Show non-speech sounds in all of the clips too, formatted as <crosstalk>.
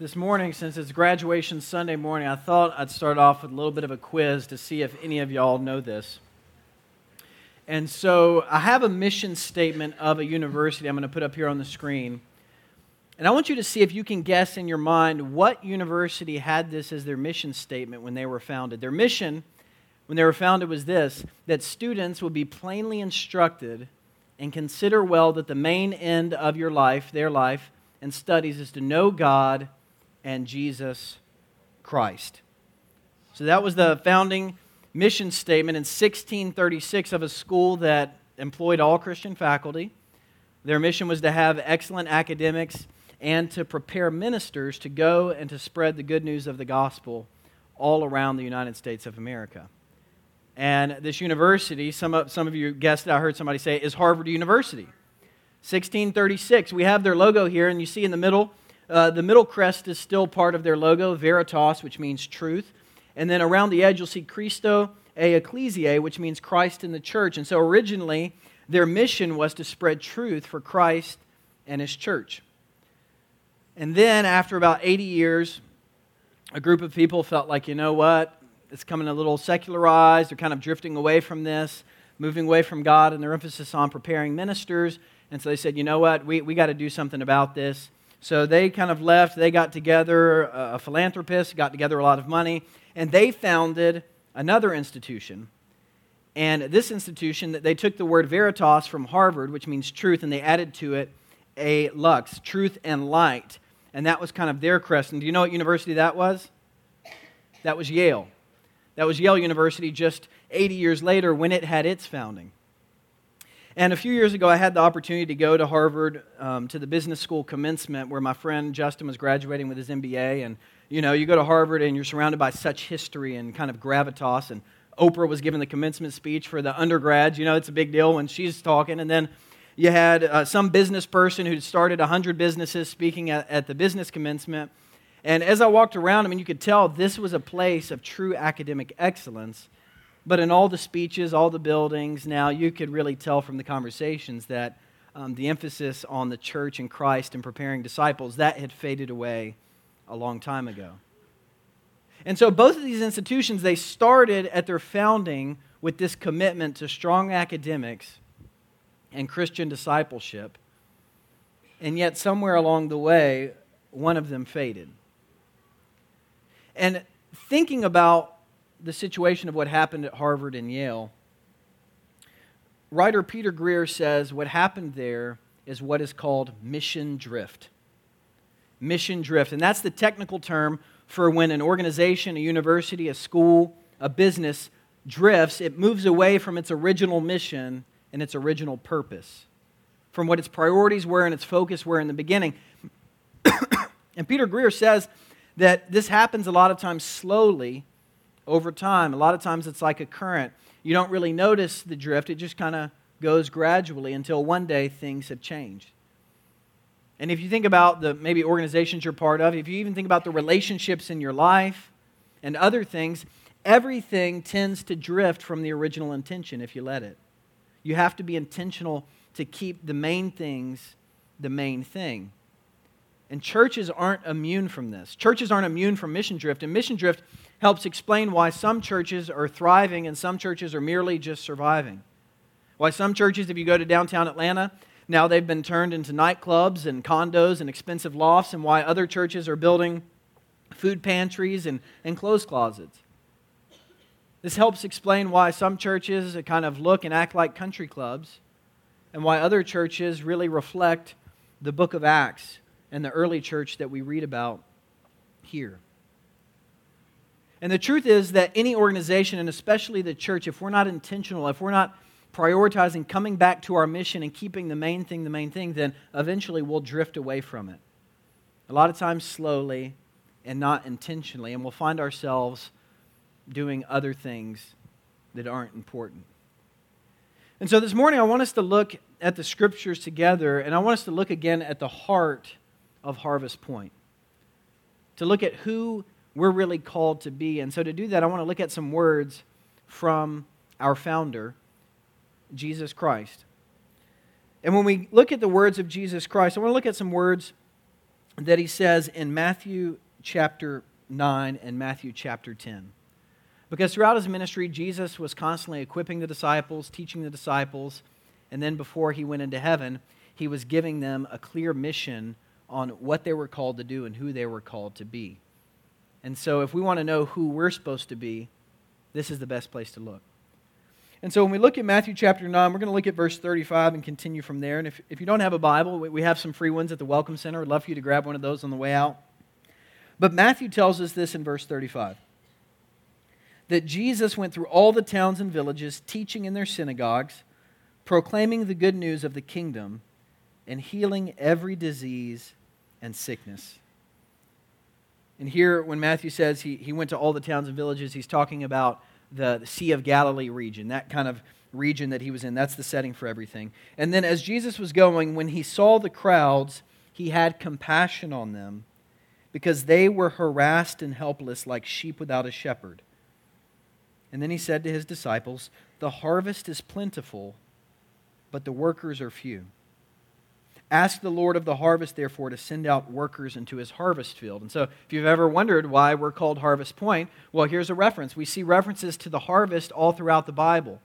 This morning, since it's graduation Sunday morning, I thought I'd start off with a little bit of a quiz to see if any of y'all know this. And so I have a mission statement of a university I'm going to put up here on the screen. And I want you to see if you can guess in your mind what university had this as their mission statement when they were founded. Their mission, when they were founded, was this that students would be plainly instructed and consider well that the main end of your life, their life, and studies is to know God and Jesus Christ. So that was the founding mission statement in 1636 of a school that employed all Christian faculty. Their mission was to have excellent academics and to prepare ministers to go and to spread the good news of the gospel all around the United States of America. And this university, some of, some of you guessed it, I heard somebody say, is Harvard University. 1636. We have their logo here, and you see in the middle uh, the middle crest is still part of their logo, Veritas, which means truth. And then around the edge, you'll see Christo e Ecclesiae, which means Christ in the church. And so originally, their mission was to spread truth for Christ and his church. And then, after about 80 years, a group of people felt like, you know what? It's coming a little secularized. They're kind of drifting away from this, moving away from God, and their emphasis on preparing ministers. And so they said, you know what? We, we got to do something about this. So they kind of left. They got together, a philanthropist got together a lot of money, and they founded another institution. And this institution, they took the word veritas from Harvard, which means truth, and they added to it a lux, truth and light. And that was kind of their crest. And do you know what university that was? That was Yale. That was Yale University just 80 years later when it had its founding. And a few years ago, I had the opportunity to go to Harvard um, to the business school commencement where my friend Justin was graduating with his MBA. And, you know, you go to Harvard and you're surrounded by such history and kind of gravitas. And Oprah was giving the commencement speech for the undergrads. You know, it's a big deal when she's talking. And then you had uh, some business person who had started 100 businesses speaking at, at the business commencement. And as I walked around, I mean, you could tell this was a place of true academic excellence. But in all the speeches, all the buildings, now you could really tell from the conversations that um, the emphasis on the church and Christ and preparing disciples, that had faded away a long time ago. And so both of these institutions, they started at their founding with this commitment to strong academics and Christian discipleship. And yet, somewhere along the way, one of them faded. And thinking about the situation of what happened at Harvard and Yale, writer Peter Greer says what happened there is what is called mission drift. Mission drift. And that's the technical term for when an organization, a university, a school, a business drifts, it moves away from its original mission and its original purpose, from what its priorities were and its focus were in the beginning. <coughs> and Peter Greer says that this happens a lot of times slowly over time. A lot of times it's like a current. You don't really notice the drift, it just kind of goes gradually until one day things have changed. And if you think about the maybe organizations you're part of, if you even think about the relationships in your life and other things, everything tends to drift from the original intention if you let it. You have to be intentional to keep the main things the main thing. And churches aren't immune from this. Churches aren't immune from mission drift. And mission drift helps explain why some churches are thriving and some churches are merely just surviving. Why some churches, if you go to downtown Atlanta, now they've been turned into nightclubs and condos and expensive lofts, and why other churches are building food pantries and, and clothes closets. This helps explain why some churches kind of look and act like country clubs, and why other churches really reflect the book of Acts and the early church that we read about here. And the truth is that any organization, and especially the church, if we're not intentional, if we're not prioritizing coming back to our mission and keeping the main thing the main thing, then eventually we'll drift away from it. A lot of times slowly and not intentionally, and we'll find ourselves doing other things that aren't important. And so this morning, I want us to look at the scriptures together, and I want us to look again at the heart of Harvest Point. To look at who we're really called to be. And so, to do that, I want to look at some words from our founder, Jesus Christ. And when we look at the words of Jesus Christ, I want to look at some words that he says in Matthew chapter 9 and Matthew chapter 10. Because throughout his ministry, Jesus was constantly equipping the disciples, teaching the disciples, and then before he went into heaven, he was giving them a clear mission on what they were called to do and who they were called to be. And so, if we want to know who we're supposed to be, this is the best place to look. And so, when we look at Matthew chapter 9, we're going to look at verse 35 and continue from there. And if, if you don't have a Bible, we have some free ones at the Welcome Center. I'd love for you to grab one of those on the way out. But Matthew tells us this in verse 35 that Jesus went through all the towns and villages, teaching in their synagogues, proclaiming the good news of the kingdom, and healing every disease and sickness. And here, when Matthew says he, he went to all the towns and villages, he's talking about the, the Sea of Galilee region, that kind of region that he was in. That's the setting for everything. And then, as Jesus was going, when he saw the crowds, he had compassion on them because they were harassed and helpless like sheep without a shepherd. And then he said to his disciples, The harvest is plentiful, but the workers are few. Ask the Lord of the harvest, therefore, to send out workers into his harvest field. And so, if you've ever wondered why we're called Harvest Point, well, here's a reference. We see references to the harvest all throughout the Bible.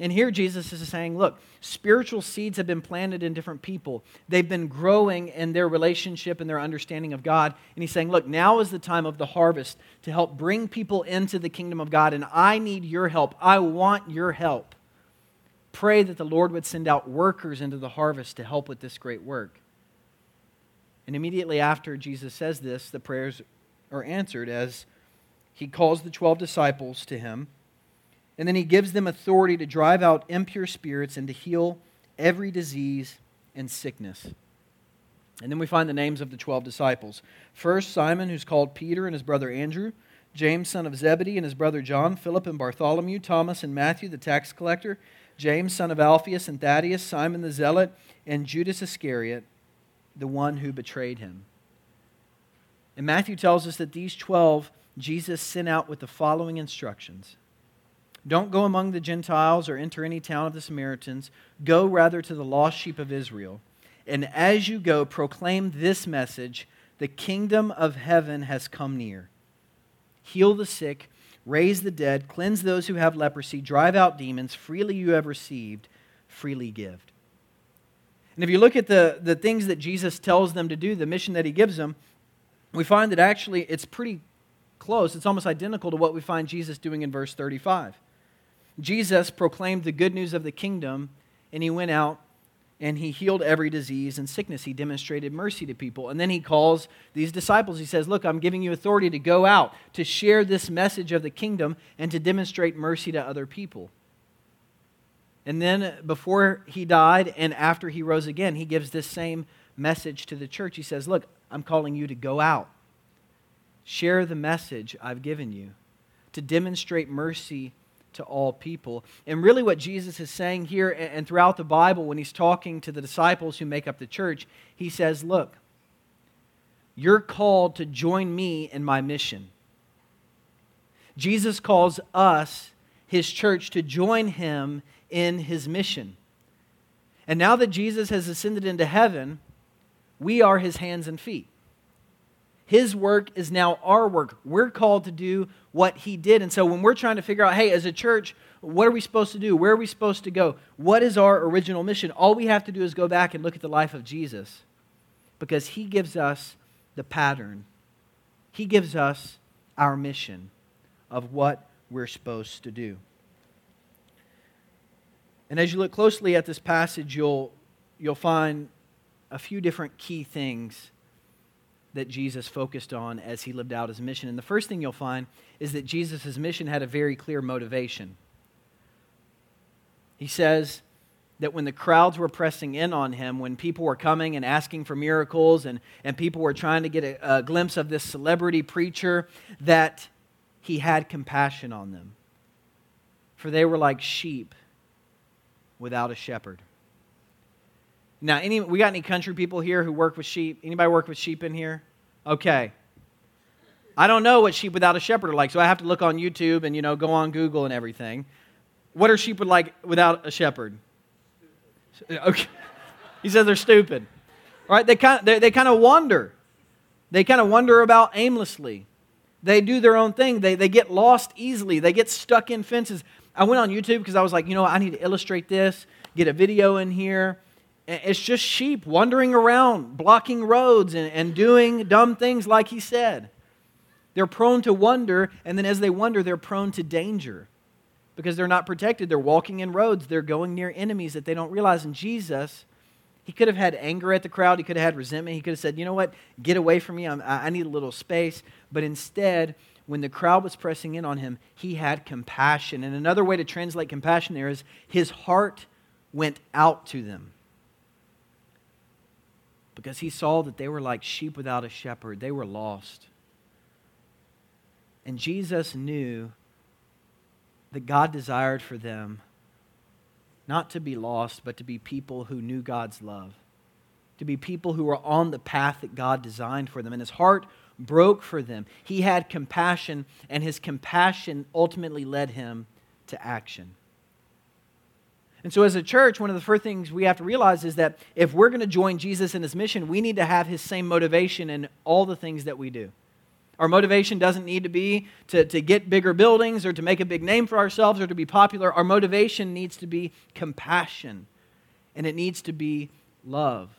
And here Jesus is saying, look, spiritual seeds have been planted in different people. They've been growing in their relationship and their understanding of God. And he's saying, look, now is the time of the harvest to help bring people into the kingdom of God. And I need your help. I want your help pray that the Lord would send out workers into the harvest to help with this great work. And immediately after Jesus says this, the prayers are answered as he calls the 12 disciples to him. And then he gives them authority to drive out impure spirits and to heal every disease and sickness. And then we find the names of the 12 disciples. First, Simon, who's called Peter, and his brother Andrew. James, son of Zebedee, and his brother John. Philip and Bartholomew. Thomas and Matthew, the tax collector. James, son of Alphaeus, and Thaddeus, Simon the Zealot, and Judas Iscariot, the one who betrayed him. And Matthew tells us that these 12 Jesus sent out with the following instructions Don't go among the Gentiles or enter any town of the Samaritans. Go rather to the lost sheep of Israel. And as you go, proclaim this message the kingdom of heaven has come near. Heal the sick raise the dead, cleanse those who have leprosy, drive out demons. Freely you have received, freely give. And if you look at the, the things that Jesus tells them to do, the mission that he gives them, we find that actually it's pretty close. It's almost identical to what we find Jesus doing in verse 35. Jesus proclaimed the good news of the kingdom, and he went out and he healed every disease and sickness. He demonstrated mercy to people. And then he calls these disciples. He says, Look, I'm giving you authority to go out, to share this message of the kingdom, and to demonstrate mercy to other people. And then before he died and after he rose again, he gives this same message to the church. He says, Look, I'm calling you to go out, share the message I've given you, to demonstrate mercy to all people. And really, what Jesus is saying here and throughout the Bible, when he's talking to the disciples who make up the church, he says, Look, you're called to join me in my mission. Jesus calls us, his church, to join him in his mission. And now that Jesus has ascended into heaven, we are his hands and feet. His work is now our work. We're called to do what he did. And so when we're trying to figure out, hey, as a church, what are we supposed to do? Where are we supposed to go? What is our original mission? All we have to do is go back and look at the life of Jesus because he gives us the pattern. He gives us our mission of what we're supposed to do. And as you look closely at this passage, you'll, you'll find a few different key things that Jesus focused on as he lived out his mission. And the first thing you'll find is that Jesus' mission had a very clear motivation. He says that when the crowds were pressing in on him, when people were coming and asking for miracles, and, and people were trying to get a, a glimpse of this celebrity preacher, that he had compassion on them. For they were like sheep without a shepherd. Now, any, we got any country people here who work with sheep? Anybody work with sheep in here? Okay. I don't know what sheep without a shepherd are like, so I have to look on YouTube and, you know, go on Google and everything. What are sheep like without a shepherd? Okay. <laughs> He says they're stupid. All right, they kind of, they, they kind of wander. They kind of wander about aimlessly. They do their own thing. They, they get lost easily. They get stuck in fences. I went on YouTube because I was like, you know, I need to illustrate this, get a video in here. It's just sheep wandering around, blocking roads, and, and doing dumb things like he said. They're prone to wonder, and then as they wonder, they're prone to danger because they're not protected. They're walking in roads, they're going near enemies that they don't realize. And Jesus, he could have had anger at the crowd, he could have had resentment, he could have said, you know what, get away from me, I'm, i need a little space. But instead, when the crowd was pressing in on him, he had compassion. And another way to translate compassion there is his heart went out to them because he saw that they were like sheep without a shepherd, they were lost. And Jesus knew that God desired for them not to be lost, but to be people who knew God's love, to be people who were on the path that God designed for them. And his heart broke for them. He had compassion, and his compassion ultimately led him to action. And so, as a church, one of the first things we have to realize is that if we're going to join Jesus in his mission, we need to have his same motivation in all the things that we do. Our motivation doesn't need to be to, to get bigger buildings or to make a big name for ourselves or to be popular. Our motivation needs to be compassion and it needs to be love.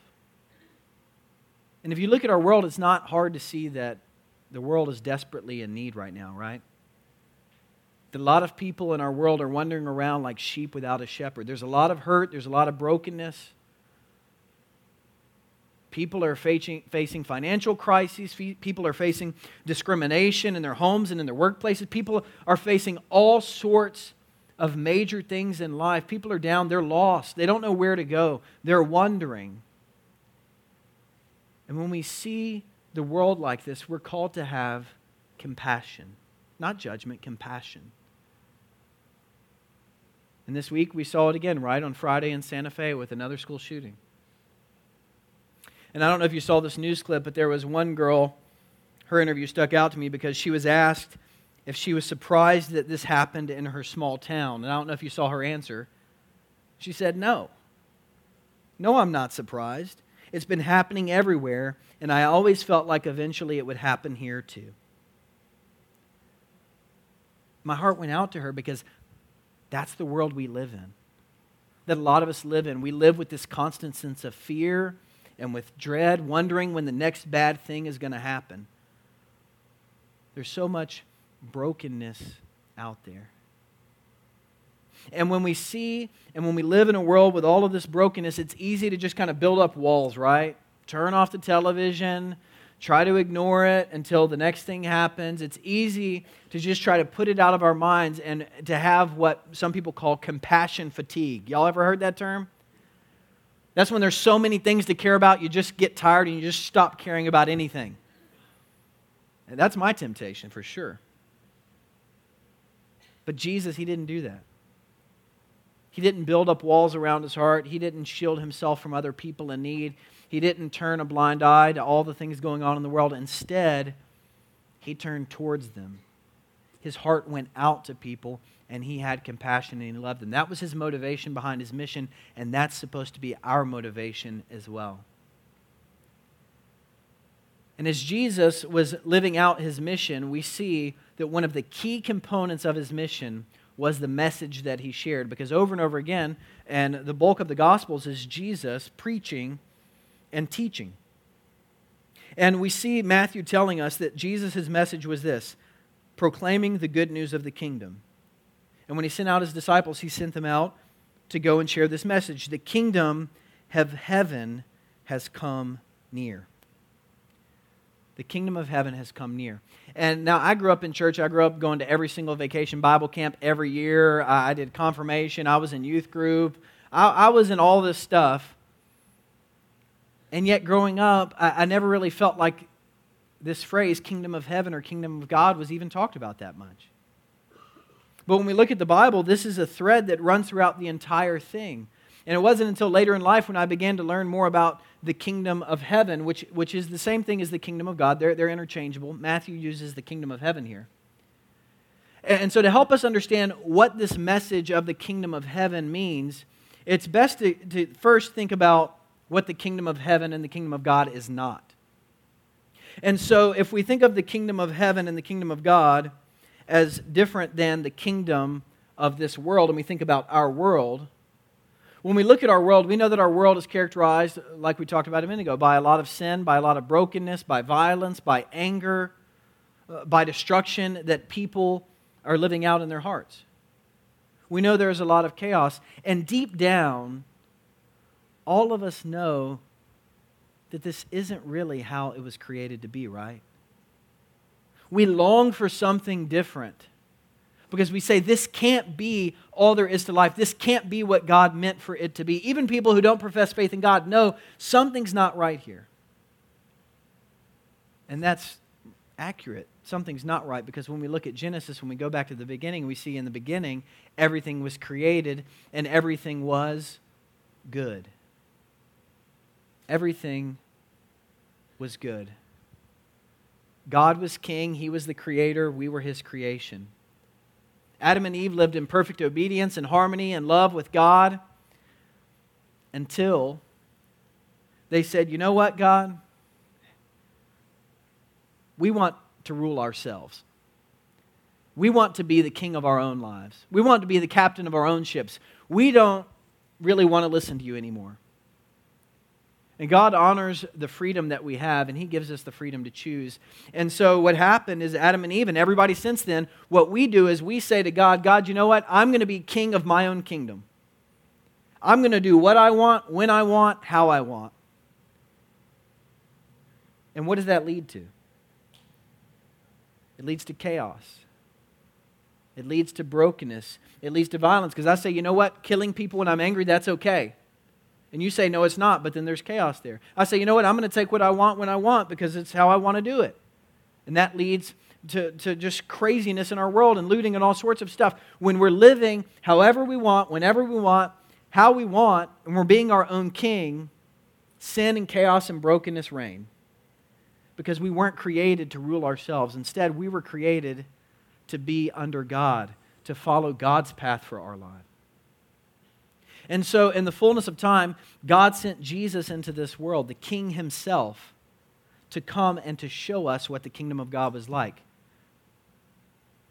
And if you look at our world, it's not hard to see that the world is desperately in need right now, right? A lot of people in our world are wandering around like sheep without a shepherd. There's a lot of hurt, there's a lot of brokenness. People are facing, facing financial crises. People are facing discrimination in their homes and in their workplaces. People are facing all sorts of major things in life. People are down. They're lost. They don't know where to go. They're wondering. And when we see the world like this, we're called to have compassion, not judgment, compassion. And this week we saw it again right on Friday in Santa Fe with another school shooting. And I don't know if you saw this news clip, but there was one girl, her interview stuck out to me because she was asked if she was surprised that this happened in her small town. And I don't know if you saw her answer. She said, No. No, I'm not surprised. It's been happening everywhere, and I always felt like eventually it would happen here too. My heart went out to her because that's the world we live in. That a lot of us live in. We live with this constant sense of fear and with dread, wondering when the next bad thing is going to happen. There's so much brokenness out there. And when we see and when we live in a world with all of this brokenness, it's easy to just kind of build up walls, right? Turn off the television, try to ignore it until the next thing happens. It's easy to just try to put it out of our minds and to have what some people call compassion fatigue. Y'all ever heard that term? That's when there's so many things to care about, you just get tired and you just stop caring about anything. And that's my temptation for sure. But Jesus, he didn't do that. He didn't build up walls around his heart. He didn't shield himself from other people in need. He didn't turn a blind eye to all the things going on in the world. Instead, he turned towards them. His heart went out to people and he had compassion and he loved them. That was his motivation behind his mission, and that's supposed to be our motivation as well. And as Jesus was living out his mission, we see that one of the key components of his mission was the message that he shared. Because over and over again, and the bulk of the Gospels is Jesus preaching and teaching. And we see Matthew telling us that Jesus' message was this proclaiming the good news of the kingdom. And when he sent out his disciples, he sent them out to go and share this message. The kingdom of heaven has come near. The kingdom of heaven has come near. And now I grew up in church. I grew up going to every single vacation Bible camp every year. I did confirmation. I was in youth group. I, I was in all this stuff. And yet, growing up, I, I never really felt like this phrase, kingdom of heaven or kingdom of God, was even talked about that much. But when we look at the Bible, this is a thread that runs throughout the entire thing. And it wasn't until later in life when I began to learn more about the kingdom of heaven, which, which is the same thing as the kingdom of God. They're, they're interchangeable. Matthew uses the kingdom of heaven here. And so, to help us understand what this message of the kingdom of heaven means, it's best to, to first think about what the kingdom of heaven and the kingdom of God is not. And so, if we think of the kingdom of heaven and the kingdom of God as different than the kingdom of this world, and we think about our world, when we look at our world, we know that our world is characterized, like we talked about a minute ago, by a lot of sin, by a lot of brokenness, by violence, by anger, uh, by destruction that people are living out in their hearts. We know there's a lot of chaos. And deep down, all of us know that this isn't really how it was created to be, right? We long for something different because we say this can't be all there is to life. This can't be what God meant for it to be. Even people who don't profess faith in God know something's not right here. And that's accurate. Something's not right because when we look at Genesis, when we go back to the beginning, we see in the beginning everything was created and everything was good. Everything was good. God was king, he was the creator, we were his creation. Adam and Eve lived in perfect obedience and harmony and love with God until they said, You know what, God? We want to rule ourselves. We want to be the king of our own lives. We want to be the captain of our own ships. We don't really want to listen to you anymore. And God honors the freedom that we have, and He gives us the freedom to choose. And so, what happened is Adam and Eve, and everybody since then, what we do is we say to God, God, you know what? I'm going to be king of my own kingdom. I'm going to do what I want, when I want, how I want. And what does that lead to? It leads to chaos. It leads to brokenness. It leads to violence. Because I say, you know what? Killing people when I'm angry, that's okay. And you say, no, it's not, but then there's chaos there. I say, you know what? I'm going to take what I want when I want because it's how I want to do it. And that leads to, to just craziness in our world and looting and all sorts of stuff. When we're living however we want, whenever we want, how we want, and we're being our own king, sin and chaos and brokenness reign. Because we weren't created to rule ourselves. Instead, we were created to be under God, to follow God's path for our lives. And so, in the fullness of time, God sent Jesus into this world, the King himself, to come and to show us what the kingdom of God was like.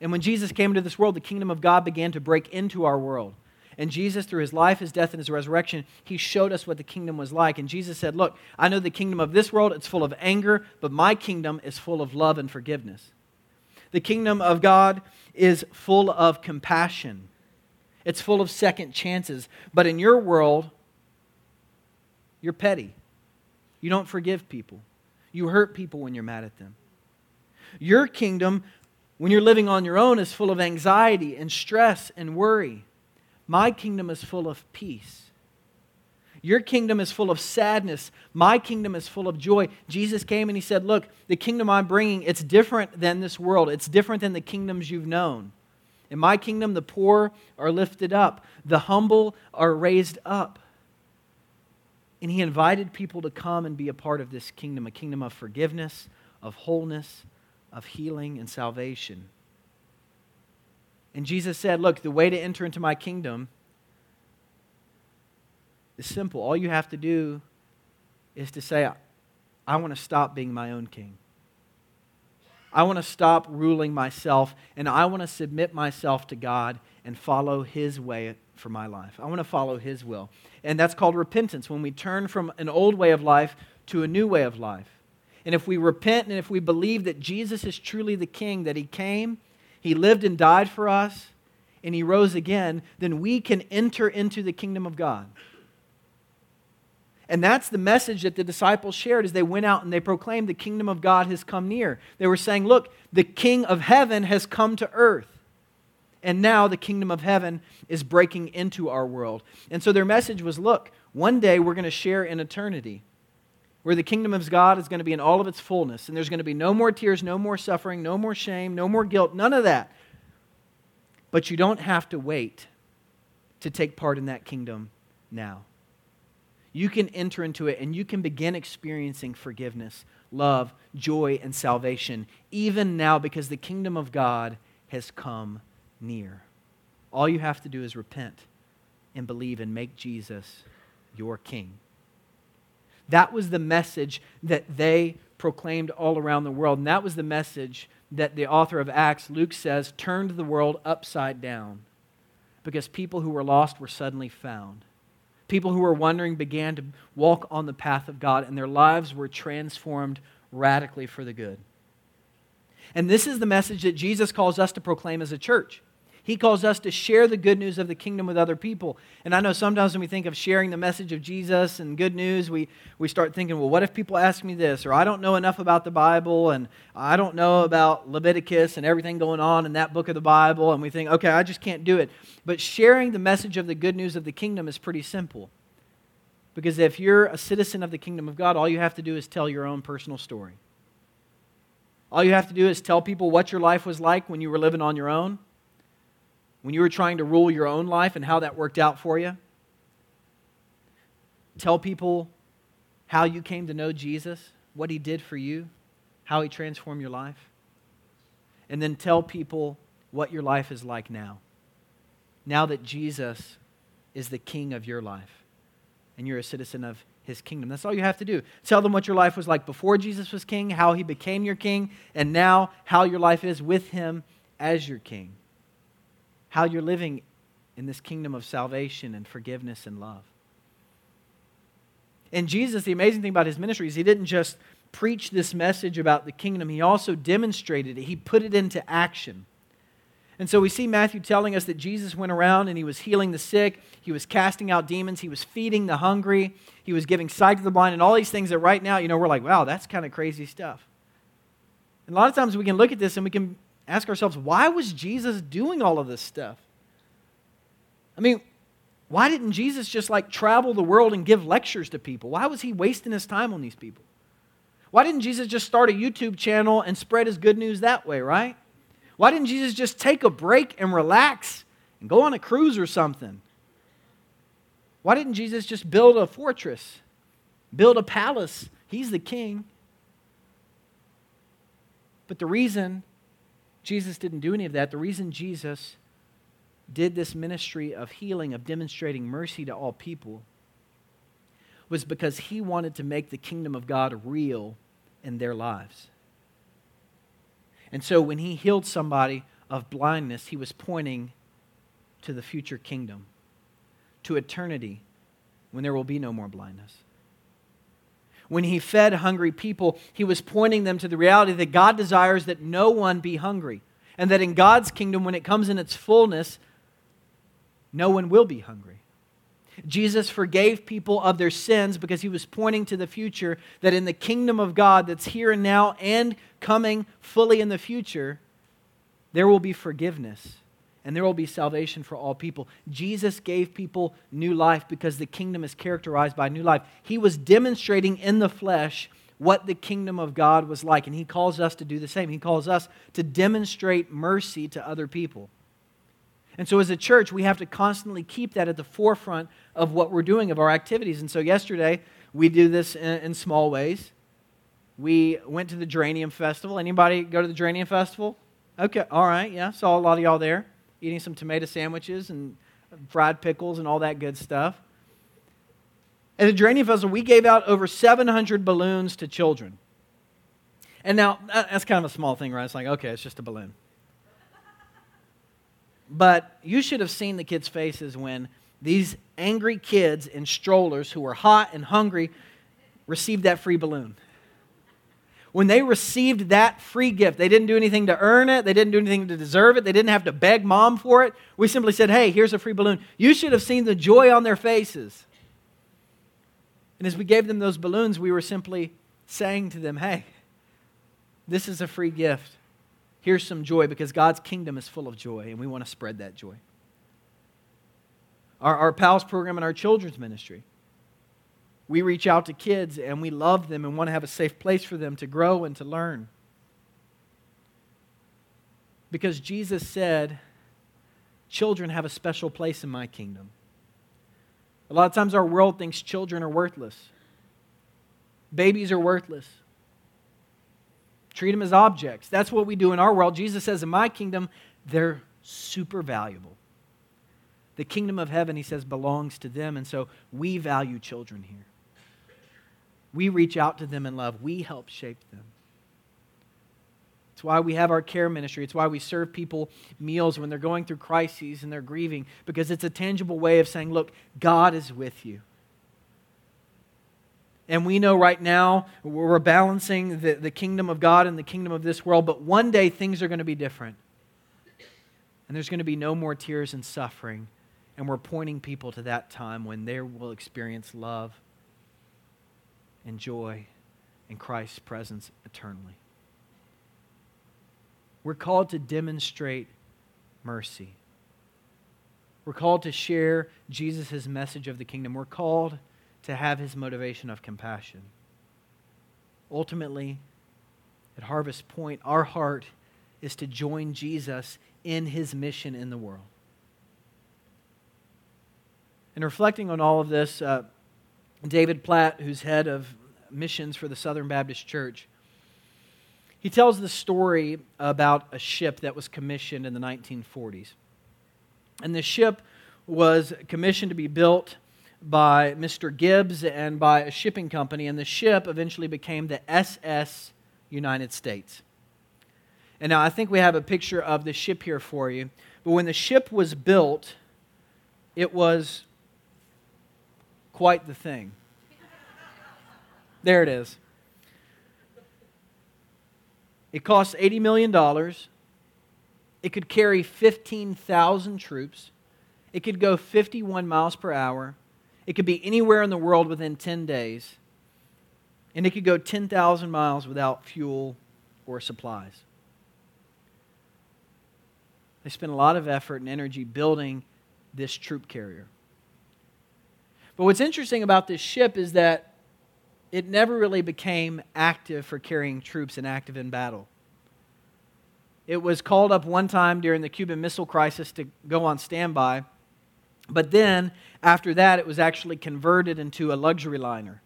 And when Jesus came into this world, the kingdom of God began to break into our world. And Jesus, through his life, his death, and his resurrection, he showed us what the kingdom was like. And Jesus said, Look, I know the kingdom of this world, it's full of anger, but my kingdom is full of love and forgiveness. The kingdom of God is full of compassion. It's full of second chances. But in your world, you're petty. You don't forgive people. You hurt people when you're mad at them. Your kingdom, when you're living on your own, is full of anxiety and stress and worry. My kingdom is full of peace. Your kingdom is full of sadness. My kingdom is full of joy. Jesus came and he said, Look, the kingdom I'm bringing, it's different than this world. It's different than the kingdoms you've known. In my kingdom, the poor are lifted up, the humble are raised up. And he invited people to come and be a part of this kingdom a kingdom of forgiveness, of wholeness, of healing, and salvation. And Jesus said, Look, the way to enter into my kingdom is simple. All you have to do is to say, I want to stop being my own king. I want to stop ruling myself and I want to submit myself to God and follow His way for my life. I want to follow His will. And that's called repentance when we turn from an old way of life to a new way of life. And if we repent and if we believe that Jesus is truly the King, that He came, He lived and died for us, and He rose again, then we can enter into the kingdom of God. And that's the message that the disciples shared as they went out and they proclaimed the kingdom of God has come near. They were saying, Look, the king of heaven has come to earth. And now the kingdom of heaven is breaking into our world. And so their message was Look, one day we're going to share in eternity where the kingdom of God is going to be in all of its fullness. And there's going to be no more tears, no more suffering, no more shame, no more guilt, none of that. But you don't have to wait to take part in that kingdom now you can enter into it and you can begin experiencing forgiveness, love, joy, and salvation, even now because the kingdom of God has come near. All you have to do is repent and believe and make Jesus your king. That was the message that they proclaimed all around the world. And that was the message that the author of Acts, Luke says, turned the world upside down because people who were lost were suddenly found. People who were wandering began to walk on the path of God, and their lives were transformed radically for the good. And this is the message that Jesus calls us to proclaim as a church. He calls us to share the good news of the kingdom with other people. And I know sometimes when we think of sharing the message of Jesus and good news, we, we start thinking, well, what if people ask me this? Or I don't know enough about the Bible, and I don't know about Leviticus and everything going on in that book of the Bible. And we think, okay, I just can't do it. But sharing the message of the good news of the kingdom is pretty simple. Because if you're a citizen of the kingdom of God, all you have to do is tell your own personal story. All you have to do is tell people what your life was like when you were living on your own when you were trying to rule your own life and how that worked out for you. Tell people how you came to know Jesus, what he did for you, how he transformed your life. And then tell people what your life is like now. Now that Jesus is the king of your life and you're a citizen of his kingdom. That's all you have to do. Tell them what your life was like before Jesus was king, how he became your king, and now how your life is with him as your king how you're living in this kingdom of salvation and forgiveness and love. And Jesus, the amazing thing about his ministry is he didn't just preach this message about the kingdom, he also demonstrated it, he put it into action. And so we see Matthew telling us that Jesus went around and he was healing the sick, he was casting out demons, he was feeding the hungry, he was giving sight to the blind, and all these things that right now, you know, we're like, wow, that's kind of crazy stuff. And a lot of times we can look at this and we can ask ourselves, why was Jesus doing all of this stuff? I mean, why didn't Jesus just like travel the world and give lectures to people? Why was he wasting his time on these people? Why didn't Jesus just start a YouTube channel and spread his good news that way, right? Why didn't Jesus just take a break and relax and go on a cruise or something? Why didn't Jesus just build a fortress, build a palace? He's the king. But the reason Jesus didn't do any of that. The reason Jesus did this ministry of healing, of demonstrating mercy to all people, was because he wanted to make the kingdom of God real in their lives. And so when he healed somebody of blindness, he was pointing to the future kingdom, to eternity when there will be no more blindness. When he fed hungry people, he was pointing them to the reality that God desires that no one be hungry. And that in God's kingdom, when it comes in its fullness, no one will be hungry. Jesus forgave people of their sins because he was pointing to the future that in the kingdom of God that's here and now and coming fully in the future, there will be forgiveness and there will be salvation for all people. Jesus gave people new life because the kingdom is characterized by new life. He was demonstrating in the flesh what the kingdom of God was like, and He calls us to do the same. He calls us to demonstrate mercy to other people. And so, as a church, we have to constantly keep that at the forefront of what we're doing, of our activities. And so, yesterday, we do this in, in small ways. We went to the Geranium Festival. Anybody go to the Geranium Festival? Okay, all right, yeah, saw a lot of y'all there eating some tomato sandwiches and fried pickles and all that good stuff. At the Geranium Festival, we gave out over 700 balloons to children. And now, that's kind of a small thing, right? It's like, okay, it's just a balloon. But you should have seen the kids' faces when these angry kids in strollers who were hot and hungry received that free balloon when they received that free gift, they didn't do anything to earn it, they didn't do anything to deserve it, they didn't have to beg mom for it. We simply said, hey, here's a free balloon. You should have seen the joy on their faces. And as we gave them those balloons, we were simply saying to them, hey, this is a free gift. Here's some joy because God's kingdom is full of joy, and we want to spread that joy. Our, our PALS program and our children's ministry we reach out to kids and we love them and want to have a safe place for them to grow and to learn. Because Jesus said, Children have a special place in my kingdom. A lot of times our world thinks children are worthless, babies are worthless. Treat them as objects. That's what we do in our world. Jesus says, In my kingdom, they're super valuable. The kingdom of heaven, he says, belongs to them. And so we value children here. We reach out to them in love, we help shape them. It's why we have our care ministry. It's why we serve people meals when they're going through crises and they're grieving, because it's a tangible way of saying, look, God is with you. And we know right now we're balancing the, the kingdom of God and the kingdom of this world, but one day things are going to be different. And there's going to be no more tears and suffering. And we're pointing people to that time when they will experience love and joy in Christ's presence eternally. We're called to demonstrate mercy. We're called to share Jesus' message of the kingdom. We're called to have his motivation of compassion. Ultimately, at Harvest Point, our heart is to join Jesus in his mission in the world. And reflecting on all of this, uh, David Platt, who's head of missions for the Southern Baptist Church, he tells the story about a ship that was commissioned in the 1940s. And the ship was commissioned to be built by Mr. Gibbs and by a shipping company, and the ship eventually became the SS United States. And now I think we have a picture of the ship here for you. But when the ship was built, it was quite the thing. There it is. It cost $80 million. It could carry 15,000 troops. It could go 51 miles per hour. It could be anywhere in the world within 10 days. And it could go 10,000 miles without fuel or supplies. They spent a lot of effort and energy building this troop carrier. But what's interesting about this ship is that it never really became active for carrying troops and active in battle. It was called up one time during the Cuban Missile Crisis to go on standby, but then after that, it was actually converted into a luxury liner.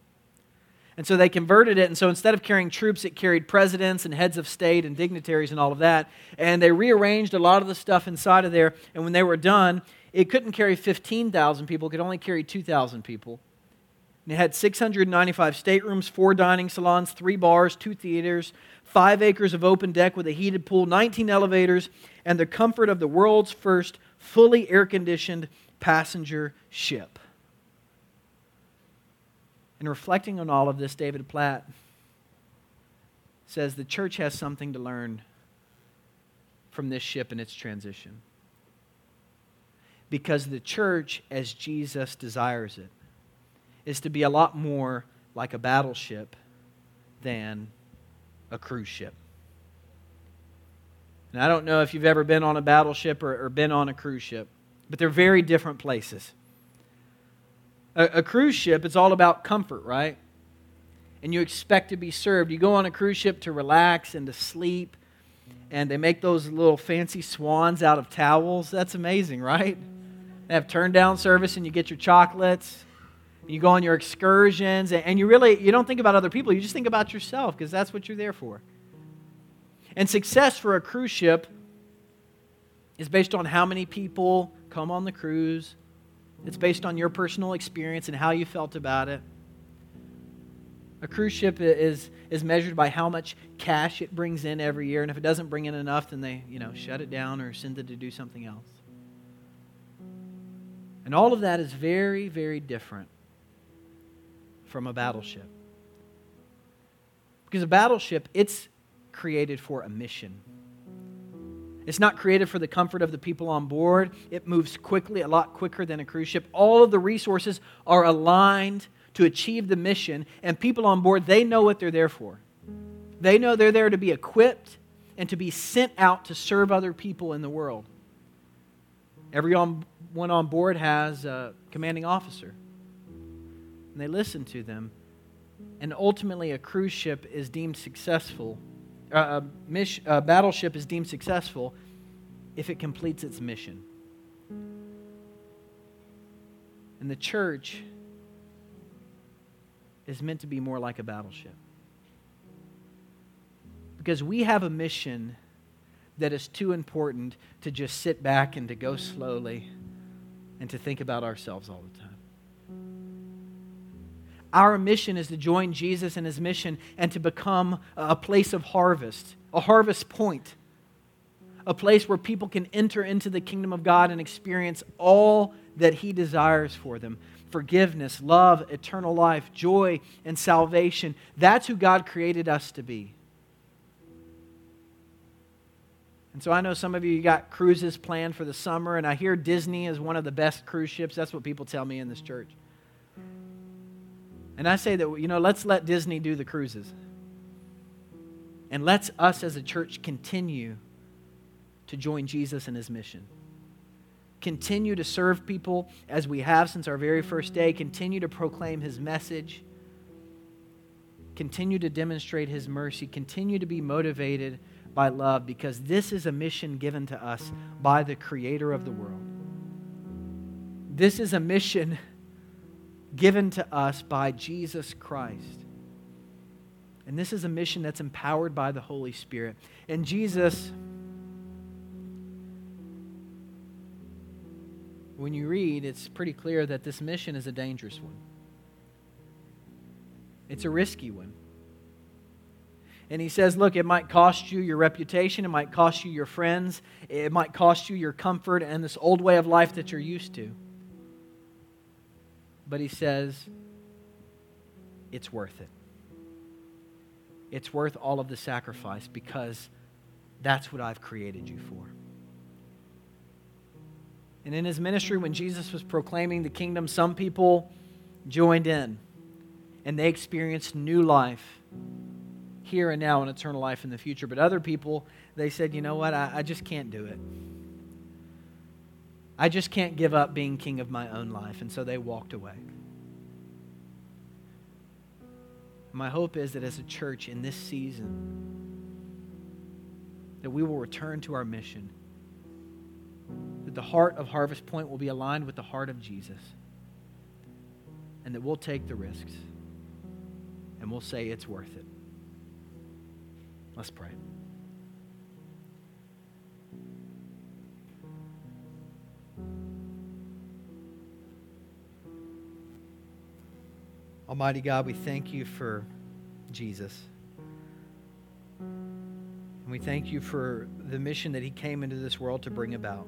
And so they converted it, and so instead of carrying troops, it carried presidents and heads of state and dignitaries and all of that. And they rearranged a lot of the stuff inside of there, and when they were done, it couldn't carry 15,000 people, it could only carry 2,000 people. And it had 695 staterooms, four dining salons, three bars, two theaters, five acres of open deck with a heated pool, 19 elevators, and the comfort of the world's first fully air conditioned passenger ship. And reflecting on all of this, David Platt says the church has something to learn from this ship and its transition. Because the church, as Jesus desires it, is to be a lot more like a battleship than a cruise ship. And I don't know if you've ever been on a battleship or, or been on a cruise ship, but they're very different places. A, a cruise ship, it's all about comfort, right? And you expect to be served. You go on a cruise ship to relax and to sleep, and they make those little fancy swans out of towels. That's amazing, right? They have turn down service, and you get your chocolates you go on your excursions, and you really you don't think about other people. You just think about yourself because that's what you're there for. And success for a cruise ship is based on how many people come on the cruise. It's based on your personal experience and how you felt about it. A cruise ship is, is measured by how much cash it brings in every year, and if it doesn't bring in enough, then they you know shut it down or send it to do something else. And all of that is very, very different from a battleship. Because a battleship, it's created for a mission. It's not created for the comfort of the people on board. It moves quickly, a lot quicker than a cruise ship. All of the resources are aligned to achieve the mission, and people on board, they know what they're there for. They know they're there to be equipped and to be sent out to serve other people in the world. Everyone on board has a commanding officer and they listen to them. And ultimately, a cruise ship is deemed successful, uh, a, a battleship is deemed successful if it completes its mission. And the church is meant to be more like a battleship. Because we have a mission that is too important to just sit back and to go slowly and to think about ourselves all the time. Our mission is to join Jesus in his mission and to become a place of harvest, a harvest point, a place where people can enter into the kingdom of God and experience all that he desires for them forgiveness, love, eternal life, joy, and salvation. That's who God created us to be. And so I know some of you got cruises planned for the summer, and I hear Disney is one of the best cruise ships. That's what people tell me in this church. And I say that, you know, let's let Disney do the cruises. And let's us as a church continue to join Jesus in his mission. Continue to serve people as we have since our very first day. Continue to proclaim his message. Continue to demonstrate his mercy. Continue to be motivated by love because this is a mission given to us by the creator of the world. This is a mission given to us by Jesus Christ. And this is a mission that's empowered by the Holy Spirit. And Jesus, when you read, it's pretty clear that this mission is a dangerous one. It's a risky one. And he says, Look, it might cost you your reputation, it might cost you your friends, it might cost you your comfort and this old way of life that you're used to. But he says, It's worth it. It's worth all of the sacrifice because that's what I've created you for. And in his ministry, when Jesus was proclaiming the kingdom, some people joined in and they experienced new life here and now and eternal life in the future. But other people, they said, you know what, I, I just can't do it. I just can't give up being king of my own life. And so they walked away. My hope is that as a church in this season, that we will return to our mission. That the heart of Harvest Point will be aligned with the heart of Jesus. And that we'll take the risks. And we'll say it's worth it. Let's pray. Almighty God, we thank you for Jesus. And we thank you for the mission that he came into this world to bring about.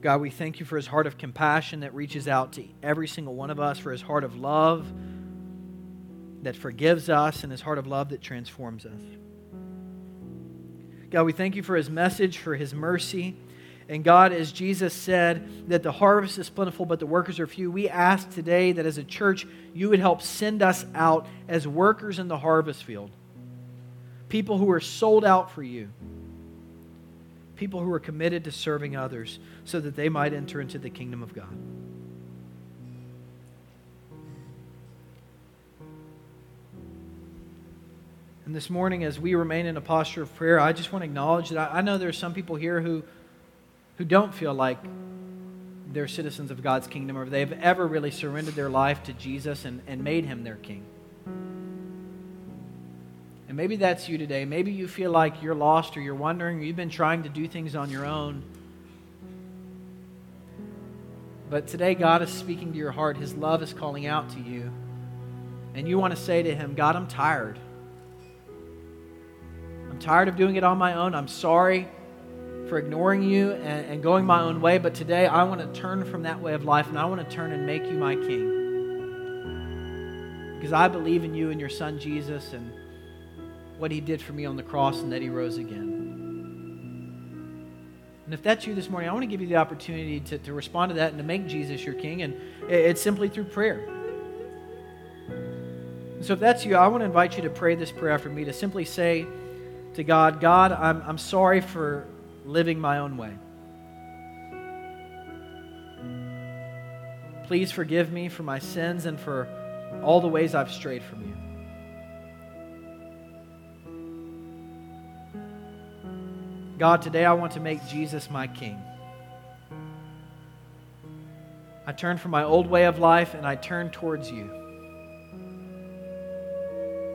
God, we thank you for his heart of compassion that reaches out to every single one of us, for his heart of love that forgives us and his heart of love that transforms us. God, we thank you for his message, for his mercy. And God, as Jesus said, that the harvest is plentiful, but the workers are few, we ask today that as a church, you would help send us out as workers in the harvest field. People who are sold out for you. People who are committed to serving others so that they might enter into the kingdom of God. And this morning, as we remain in a posture of prayer, I just want to acknowledge that I, I know there are some people here who, who don't feel like they're citizens of God's kingdom or they've ever really surrendered their life to Jesus and, and made him their king. And maybe that's you today. Maybe you feel like you're lost or you're wondering, or you've been trying to do things on your own. But today, God is speaking to your heart. His love is calling out to you. And you want to say to Him, God, I'm tired tired of doing it on my own. I'm sorry for ignoring you and, and going my own way, but today I want to turn from that way of life and I want to turn and make you my king. Because I believe in you and your son Jesus and what he did for me on the cross and that he rose again. And if that's you this morning, I want to give you the opportunity to, to respond to that and to make Jesus your king. And it's simply through prayer. So if that's you, I want to invite you to pray this prayer after me to simply say, to God, God, I'm, I'm sorry for living my own way. Please forgive me for my sins and for all the ways I've strayed from you. God, today I want to make Jesus my King. I turn from my old way of life and I turn towards you.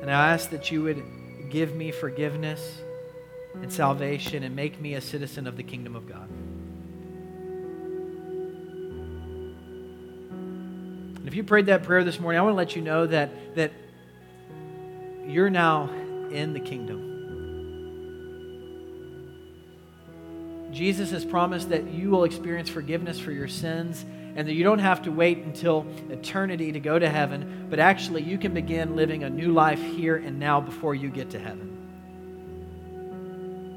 And I ask that you would give me forgiveness and salvation and make me a citizen of the kingdom of God. And if you prayed that prayer this morning, I want to let you know that, that you're now in the kingdom. Jesus has promised that you will experience forgiveness for your sins and that you don't have to wait until eternity to go to heaven, but actually you can begin living a new life here and now before you get to heaven.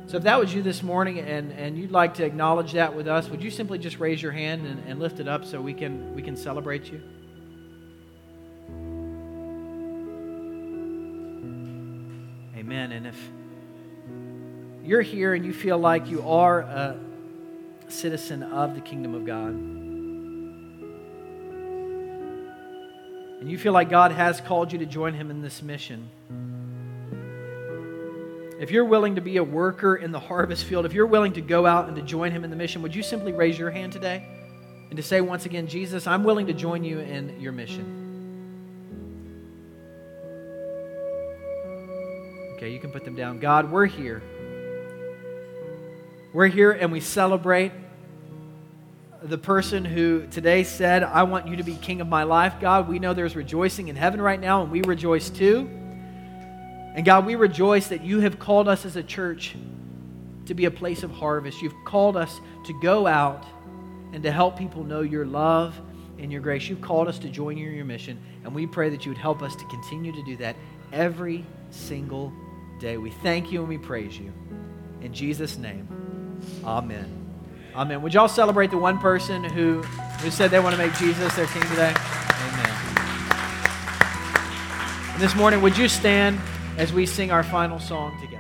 So, if that was you this morning and, and you'd like to acknowledge that with us, would you simply just raise your hand and, and lift it up so we can, we can celebrate you? Amen. And if you're here and you feel like you are a citizen of the kingdom of God, and you feel like God has called you to join Him in this mission, if you're willing to be a worker in the harvest field, if you're willing to go out and to join Him in the mission, would you simply raise your hand today and to say once again, Jesus, I'm willing to join you in your mission? Okay, you can put them down. God, we're here. We're here and we celebrate the person who today said, I want you to be king of my life. God, we know there's rejoicing in heaven right now, and we rejoice too. And God, we rejoice that you have called us as a church to be a place of harvest. You've called us to go out and to help people know your love and your grace. You've called us to join you in your mission, and we pray that you would help us to continue to do that every single day. We thank you and we praise you. In Jesus' name, amen. Amen. Would y'all celebrate the one person who, who said they want to make Jesus their king today? Amen. And this morning, would you stand? as we sing our final song together.